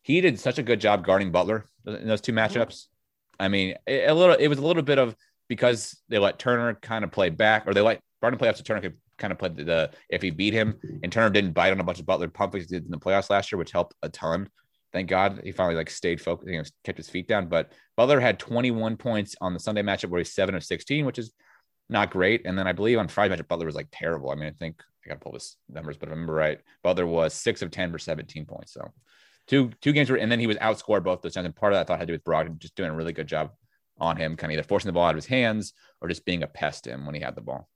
He did such a good job guarding Butler in those two mhm. matchups. I mean, a a little. It was a little bit of because they let Turner kind of play back, or they let Brogdon play up so Turner could kind of play the, the if he beat him, and Turner didn't bite on a bunch of Butler pump did in the playoffs last year, which helped a ton. Thank God he finally like stayed focused, you know, kept his feet down. But Butler had 21 points on the Sunday matchup where he's seven of 16, which is not great. And then I believe on Friday matchup, Butler was like terrible. I mean, I think I got to pull this numbers, but if I remember right, Butler was six of 10 for 17 points. So two two games were, and then he was outscored both those times. And part of that I thought had to do with Brogdon just doing a really good job on him, kind of either forcing the ball out of his hands or just being a pest to him when he had the ball.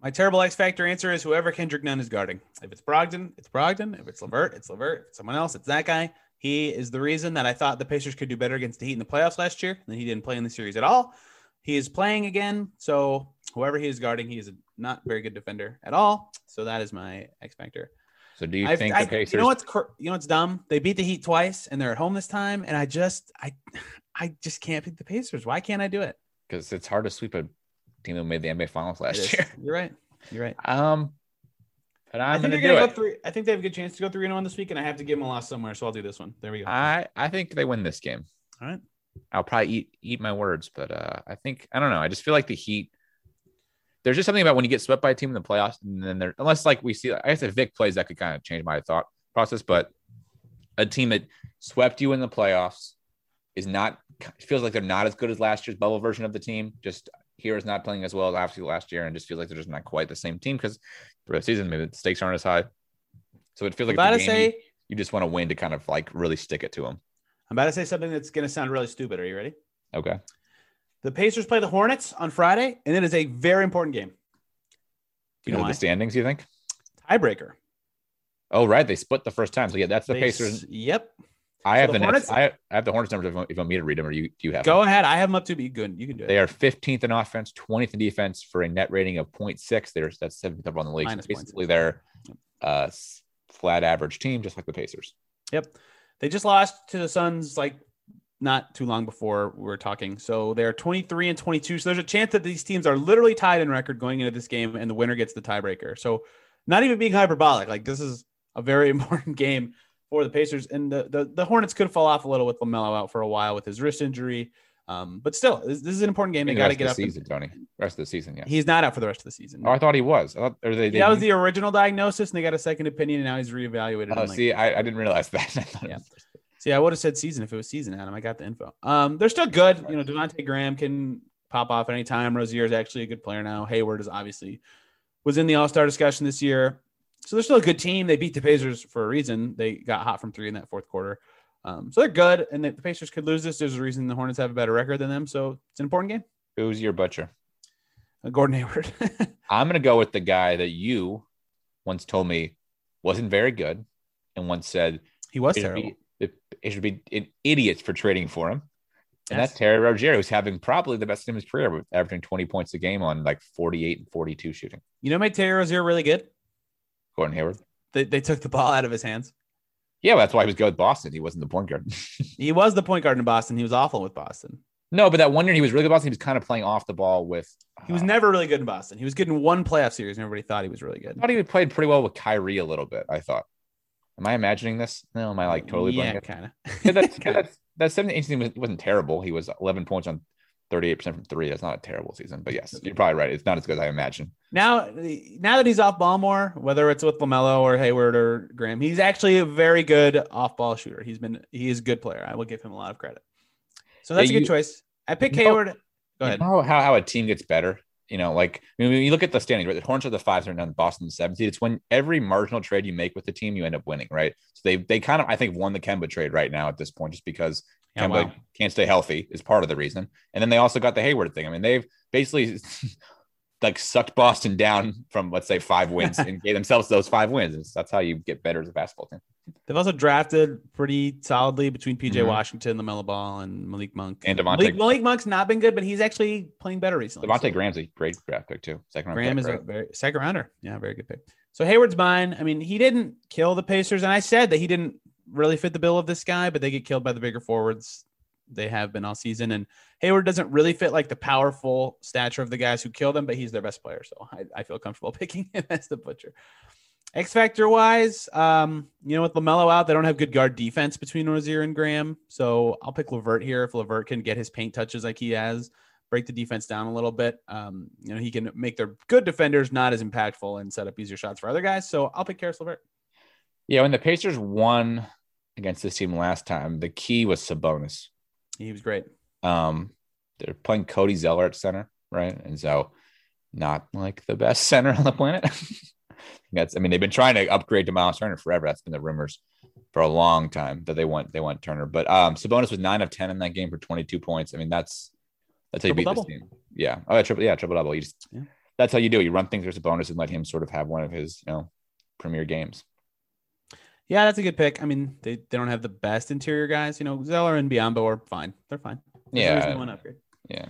My terrible X factor answer is whoever Kendrick Nunn is guarding. If it's Brogdon, it's Brogdon. If it's Levert, it's Levert. If it's someone else, it's that guy. He is the reason that I thought the Pacers could do better against the Heat in the playoffs last year. And then he didn't play in the series at all. He is playing again. So whoever he is guarding, he is not very good defender at all. So that is my X factor. So do you I- think I- the Pacers? You know what's cor- you know what's dumb? They beat the Heat twice and they're at home this time. And I just I I just can't beat the Pacers. Why can't I do it? Because it's hard to sweep a team that made the NBA Finals It last year. You're right. You're right. Um, but I I'm think going they're to do gonna it. go three. I think they have a good chance to go three and one this week, and I have to give them a loss somewhere, so I'll do this one. There we go. I I think they win this game. All right. I'll probably eat eat my words, but uh, I think I don't know. I just feel like the Heat there's just something about when you get swept by a team in the playoffs, and then there, unless like we see, I guess if Vic plays, that could kind of change my thought process. But a team that swept you in the playoffs is not feels like they're not as good as last year's bubble version of the team. Just here is not playing as well as obviously last year, and just feels like they're just not quite the same team because for the season maybe the stakes aren't as high. So it feels like about to game you, say you just want to win to kind of like really stick it to them. I'm about to say something that's going to sound really stupid. Are you ready? Okay. The Pacers play the Hornets on Friday, and it is a very important game. Do you know, why? the standings? You think? Tiebreaker. Oh, right. They split the first time. So yeah, that's the They Pacers. Yep. I have the the, Hornets- Nets. I, I have the Hornets numbers. If you, want, if you want me to read them, or you do you have? Go them? ahead. I have them up to be good. You can do it. They are 15th in offense, 20th in defense for a net rating of 0.6. They're that's seventh up on the league. So Minus basically, 0.6. they're uh, flat average team, just like the Pacers. Yep. They just lost to the Suns like not too long before we were talking. So they're 23 and 22. So there's a chance that these teams are literally tied in record going into this game and the winner gets the tiebreaker. So not even being hyperbolic, like this is a very important game for the Pacers. And the, the, the Hornets could fall off a little with LaMelo out for a while with his wrist injury. Um, but still, this, this is an important game. They got to get up. the and- season, Tony. Rest of the season, yeah. He's not out for the rest of the season. Oh, I thought he was. I thought, or they, they that was the original diagnosis, and they got a second opinion, and now he's reevaluated. Oh, in, like, see, I, I didn't realize that. I Yeah. See, I would have said season if it was season, Adam. I got the info. Um, they're still good. You know, Devonte' Graham can pop off anytime. Rozier is actually a good player now. Hayward is obviously was in the All Star discussion this year, so they're still a good team. They beat the Pacers for a reason. They got hot from three in that fourth quarter, um, so they're good. And the the Pacers could lose this. There's a reason the Hornets have a better record than them, so it's an important game. Who's your butcher? Uh, Gordon Hayward. I'm going to go with the guy that you once told me wasn't very good and once said he was terrible. be, it, it should be an idiots for trading for him. And Yes. that's Terry Rozier, who's having probably the best in his career, with averaging 20 points a game on like 48 and 42 shooting. You know, made Terry Rozier really good. Gordon Hayward. They, they took the ball out of his hands. Yeah, well, that's why he was good with Boston. He wasn't the point guard. He was the point guard in Boston. He was awful with Boston. no, but that one year he was really good Boston. He was kind of playing off the ball with. He was uh, never really good in Boston. He was good in one playoff series, and everybody thought he was really good. I thought he played pretty well with Kyrie a little bit. I thought. Am I imagining this? No, am I like totally yeah, kind Yeah, of. that's, that's, that 17 season was- wasn't terrible. He was 11 points on 38% from three. That's not a terrible season, but yes, you're probably right. It's not as good as I imagine. now, now that he's off ball more, whether it's with Lamelo or Hayward or Graham, he's actually a very good off ball shooter. He's been he is a good player. I will give him a lot of credit. So that's Yeah, a good you- choice. I pick you know- Hayward. Go ahead. You know how, how a team gets better? You know, like I mean, when you look at the standings, right? The Hornets are the five, and Boston the seventh seed. It's when every marginal trade you make with the team, you end up winning, right? So they they kind of I think won the Kemba trade right now at this point, just because Yeah, Kemba wow. can't stay healthy is part of the reason. And then they also got the Hayward thing. I mean, they've basically like sucked Boston down from let's say five wins and gave themselves those five wins. That's how you get better as a basketball team. They've also drafted pretty solidly between PJ Mhm. Washington, LaMelo Ball, and Malik Monk. And Devonte'- Malik, Malik Monk's not been good, but he's actually playing better recently. Devonte' So- Graham's a great draft pick too. Second round Graham pick, is a right? very second rounder. Yeah, very good pick. So Hayward's mine. I mean, he didn't kill the Pacers, and I said that he didn't really fit the bill of this guy, but they get killed by the bigger forwards. They have been all season, and Hayward doesn't really fit like the powerful stature of the guys who kill them, but he's their best player, so I, I feel comfortable picking him as the butcher. X factor wise, um, you know, with Lamelo out, they don't have good guard defense between Rozier and Graham, so I'll pick Levert here if Levert can get his paint touches like he has break the defense down a little bit. Um, you know, he can make their good defenders not as impactful and set up easier shots for other guys. So I'll pick Caris LeVert. Yeah, when the Pacers won against this team last time, the key was Sabonis. He was great. Um, they're playing Cody Zeller at center, right? And so, not like the best center on the planet. That's, I mean, they've been trying to upgrade to Myles Turner forever. That's been the rumors for a long time that they want they want Turner. But um, Sabonis was nine of ten in that game for twenty two points. I mean, that's that's how you beat Triple-double. this team. Yeah. Oh, yeah, triple. Yeah, triple double. You just Yeah. that's how you do it. You run things through Sabonis and let him sort of have one of his you know premier games. Yeah, that's a good pick. I mean, they, they don't have the best interior guys. You know, Zeller and Biyombo are fine. They're fine. There's Yeah. one upgrade. Yeah.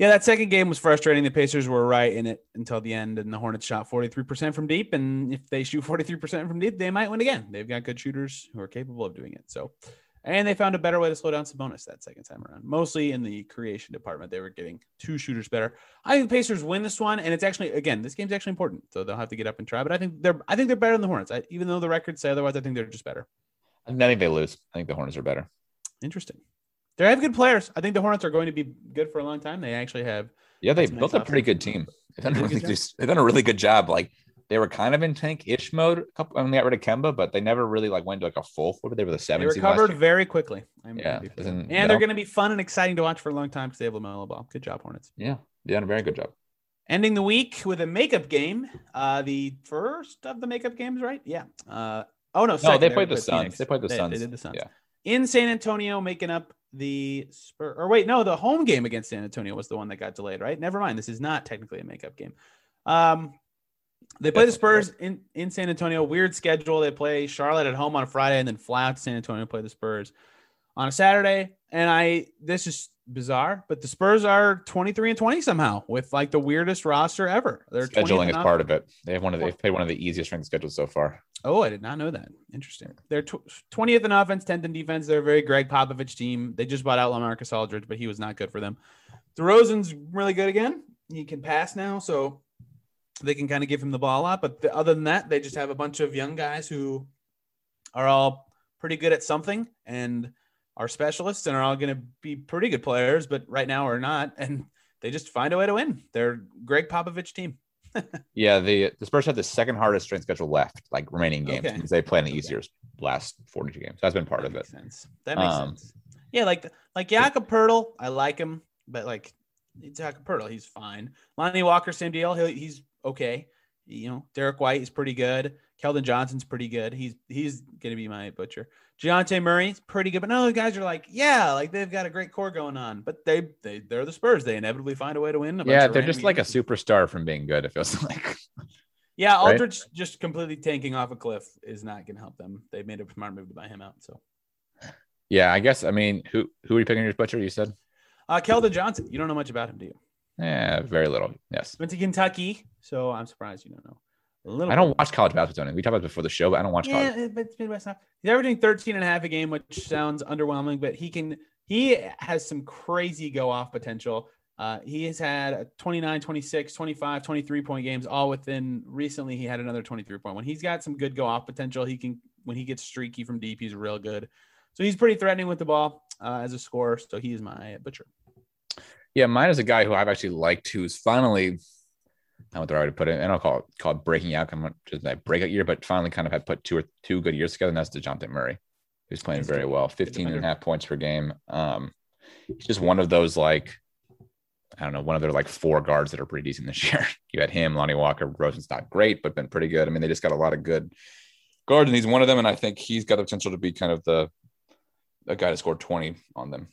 Yeah, that second game was frustrating. The Pacers were right in it until the end, and the Hornets shot 43% from deep. And if they shoot 43% from deep, they might win again. They've got good shooters who are capable of doing it. So, and they found a better way to slow down Sabonis that second time around. Mostly in the creation department, they were getting two shooters better. I think the Pacers win this one, and it's actually again, this game's actually important, so they'll have to get up and try. But I think they're, I think they're better than the Hornets. I, even though the records say otherwise, I think they're just better. I think they lose. I think the Hornets are better. Interesting. They have good players. I think the Hornets are going to be good for a long time. They actually have Yeah, they built nice a pretty good team. They've done, They a really, good they've done a really good job. Like they were kind of in tank-ish mode. A couple, when they got rid of Kemba, but they never really like went to like a full. What were they? Were the They seven last recovered very quickly. I'm Yeah, happy for them. and they're going to be fun and exciting to watch for a long time because they have Lamelo Ball. Good job, Hornets. Yeah, they done a very good job. Ending the week with a makeup game. Uh, the first of the makeup games, right? Yeah. Uh, oh no, No, second. they played the Suns. They played the They- Suns. They did the Suns. Yeah. In San Antonio, making up the Spur. Or wait, no, the home game against San Antonio was the one that got delayed, right? Never mind. This is not technically a makeup game. Um, they play the Spurs in, in San Antonio. Weird schedule. They play Charlotte at home on a Friday and then fly out to San Antonio to play the Spurs on a Saturday. And I this is bizarre, but the Spurs are 23 and 20 somehow with like the weirdest roster ever. They're Scheduling is part of it. They have one of the, they've played one of the easiest strength schedules so far. Oh, I did not know that. Interesting. They're tw- 20th in offense, 10th in defense. They're a very Gregg Popovich team. They just bought out Lamarcus Aldridge, but he was not good for them. DeRozan's really good again. He can pass now, so they can kind of give him the ball a lot. But the, other than that, they just have a bunch of young guys who are all pretty good at something and are specialists and are all going to be pretty good players, but right now are not. And they just find a way to win. They're Gregg Popovich team. Yeah, the the Spurs have the second hardest strength schedule left, like remaining games, Okay. because they play in the Okay. easier last 42 games. That's been part that of it. sense. That makes Um, sense. Yeah, like like Jakob Poeltl, I like him, but like Jakob Poeltl, he's fine. Lonnie Walker, same deal. He, he's okay. You know, Derrick White is pretty good. Keldon Johnson's pretty good. He's he's gonna be my butcher. Dejounte Murray's pretty good, but no, the guys are like, yeah, like they've got a great core going on. But they they they're the Spurs. They inevitably find a way to win. Yeah, they're just like a superstar from being good. It feels like. Yeah, right? Aldridge just completely tanking off a cliff is not gonna help them. They made a smart move to buy him out. So Yeah, I guess. I mean, who who are you picking your butcher? You said. uh Keldon Johnson, you don't know much about him, do you? Yeah, very little. Yes. Went to Kentucky, so I'm surprised you don't know. A little I don't bit. watch college basketball. We talked about it before the show, but I don't watch college. Yeah, but it's Midwest now. He's averaging 13 and a half a game, which sounds underwhelming, but he can he has some crazy go off potential. Uh, he has had a 29, 26, 25, 23 point games all within recently. He had another 23 point one. He's got some good go off potential. He can, when he gets streaky from deep, he's real good. So he's pretty threatening with the ball uh, as a scorer. So he is my butcher. Yeah, mine is a guy who I've actually liked who's finally, I don't know what the right way to put it. and I don't call it call it breaking out, kind of just that breakout year, but finally kind of had put two or two good years together, and that's DeJounte Murray, who's playing very well, Good 15 and a half points per game. Um, he's just one of those like, I don't know, one of their like four guards that are pretty decent this year. You had him, Lonnie Walker, Rosen's not great, but been pretty good. I mean, they just got a lot of good guards, and he's one of them, and I think he's got the potential to be kind of the a guy to score 20 on them,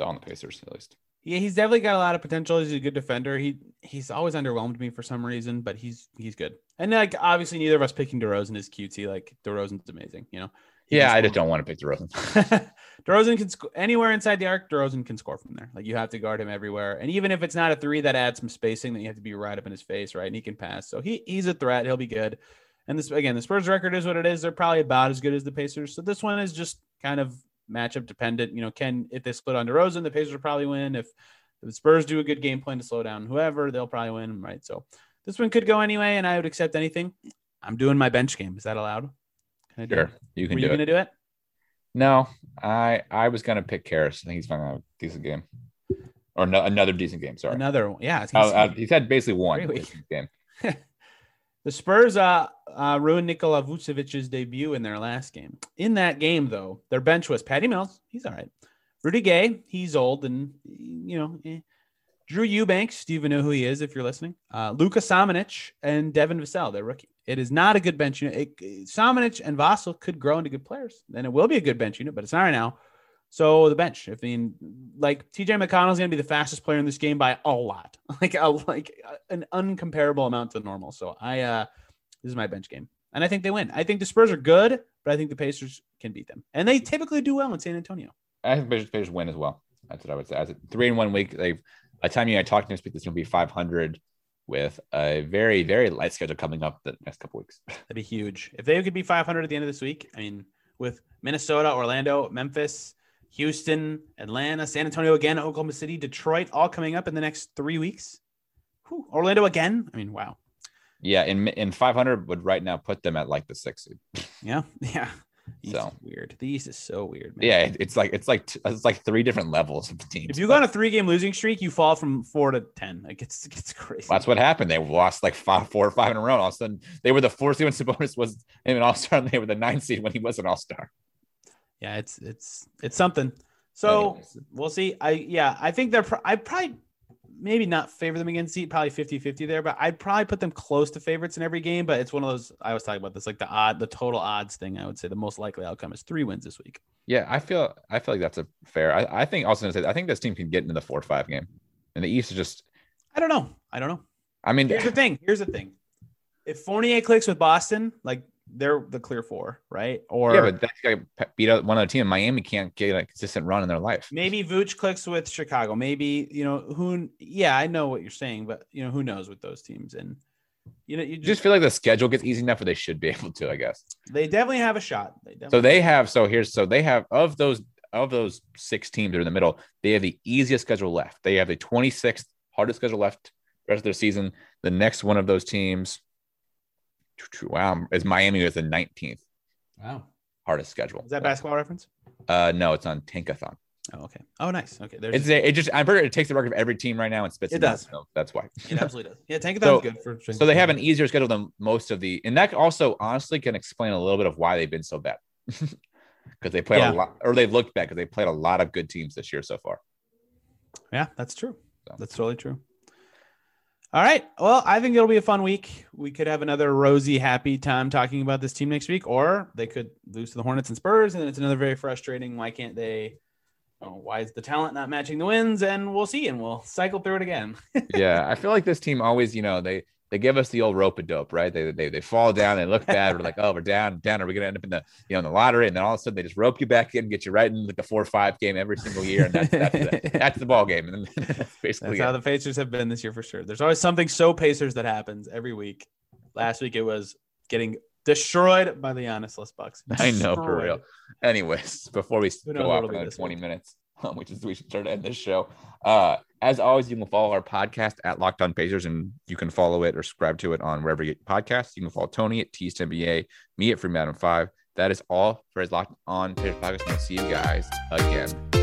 on the Pacers at least. Yeah, he's definitely got a lot of potential. He's a good defender. He he's always underwhelmed me for some reason, but he's he's good. And like obviously neither of us picking DeRozan is cutesy. Like DeRozan's amazing, you know. He Yeah, I just don't want to pick DeRozan. DeRozan can score anywhere inside the arc. DeRozan can score from there. Like you have to guard him everywhere. And even if it's not a three, that adds some spacing that you have to be right up in his face, right? And he can pass. So he he's a threat. He'll be good. And this again, the Spurs record is what it is. They're probably about as good as the Pacers. So this one is just kind of matchup dependent. You know, can if they split on DeRozan, the Pacers will probably win. If the Spurs do a good game plan to slow down whoever, they'll probably win, right? So this one could go anyway, and I would accept anything. I'm doing my bench game. Is that allowed? Can I do Sure, it? you can Were do you it. going to do it? No, I I was gonna pick Caris. I think he's going to have a decent game, or no, another decent game. Sorry, Another one. Yeah. Uh, he's- uh, he's had basically one decent game. The Spurs uh, uh, ruined Nikola Vucevic's debut in their last game. In that game, though, their bench was Patty Mills. He's all right. Rudy Gay. He's old and, you know, eh. Drew Eubanks. Do you even know who he is if you're listening? Uh, Luka Samanic and Devin Vassell, their rookie. It is not a good bench unit. It, Samanic and Vassell could grow into good players. And it will be a good bench unit, but it's not right now. So the bench, I mean, like TJ McConnell's going to be the fastest player in this game by a lot, like a, like an uncomparable amount to normal. So I, uh, this is my bench game, and I think they win. I think the Spurs are good, but I think the Pacers can beat them, and they typically do well in San Antonio. I think Pacers, Pacers win as well. That's what I would say. As a three in one week, they've by the time you and I talked next week, this to be 500 with a very very light schedule coming up the next couple weeks. That'd be huge if they could be 500 at the end of this week. I mean, with Minnesota, Orlando, Memphis, Houston, Atlanta, San Antonio again, Oklahoma City, Detroit, all coming up in the next three weeks. Whew, Orlando again. I mean, wow. Yeah, in in 500 would right now put them at like the six seed. Yeah, yeah. East So. weird. The East is so weird. Man. Yeah, it- it's like it's like it's like three different levels of teams. If you go on a three game losing streak, you fall from four to ten. Like it's it's crazy. That's what happened. They lost like five, four or five in a row. All of a sudden, they were the fourth seed when Sabonis was an all star, and they were the ninth seed when he was an all star. Yeah, it's it's it's something. So Anyways. we'll see. I yeah, I think they're. Pro- I probably maybe not favor them against seat, probably 50-50 there, but I'd probably put them close to favorites in every game. But it's one of those I was talking about this, like the odd, the total odds thing. I would say the most likely outcome is three wins this week. Yeah, I feel I feel like that's a fair. I, I think also gonna say I think this team can get into the four or five game, and the East is just. I don't know. I don't know. I mean, Here's the thing. Here's the thing. If Fournier clicks with Boston, like they're the clear four, right? Or yeah, but that's got to beat out one other team. Miami can't get a consistent run in their life. maybe Vooch clicks with Chicago. Maybe you know who. Yeah, I know what you're saying, but you know who knows with those teams and. You know, you You just feel like the schedule gets easy enough where they should be able to, I guess. they definitely have a shot. They So they have so here's so they have of those of those six teams that are in the middle, they have the easiest schedule left. They have the 26th hardest schedule left the rest of their season. The next one of those teams, wow, is Miami with the 19th wow. hardest schedule. Is that basketball reference? Uh, no, it's on Tankathon. Oh, okay. Oh, nice. Okay, there's It's a, it just I'm pretty it takes the record of every team right now and spits It it, out, does. so that's why. it absolutely does. Yeah, Tankathon's So- good for. So they have an easier schedule than most of the, and that also honestly can explain a little bit of why they've been so bad. Because they played Yeah. a lot, or they've looked bad because they played a lot of good teams this year so far. Yeah, that's true. So. That's totally true. All right. Well, I think it'll be a fun week. We could have another rosy, happy time talking about this team next week, or they could lose to the Hornets and Spurs, and then it's another very frustrating. Why can't they? Oh, why is the talent not matching the wins? And we'll see, and we'll cycle through it again. yeah, I feel like this team always, you know, they they give us the old rope a dope, right? They, they they fall down, they look bad. We're like, oh, we're down, down. Are we gonna end up in the you know in the lottery? And then all of a sudden they just rope you back in, get you right in like a four or five game every single year, and that's that's, the, that's the ball game. And then that's basically That's how the Pacers have been this year for sure. There's always something so Pacers that happens every week. Last week it was getting destroyed by the Giannis Bucks. I know for real. Anyways, before we go off it'll be another this 20 week. minutes, which is we should start to end this show. Uh, as always, you can follow our podcast at Locked On Pacers, and you can follow it or subscribe to it on wherever you get podcasts. You can follow Tony at Teased NBA, me at Free Madam Five. That is all for his Locked On Pacers podcast. And we'll see you guys again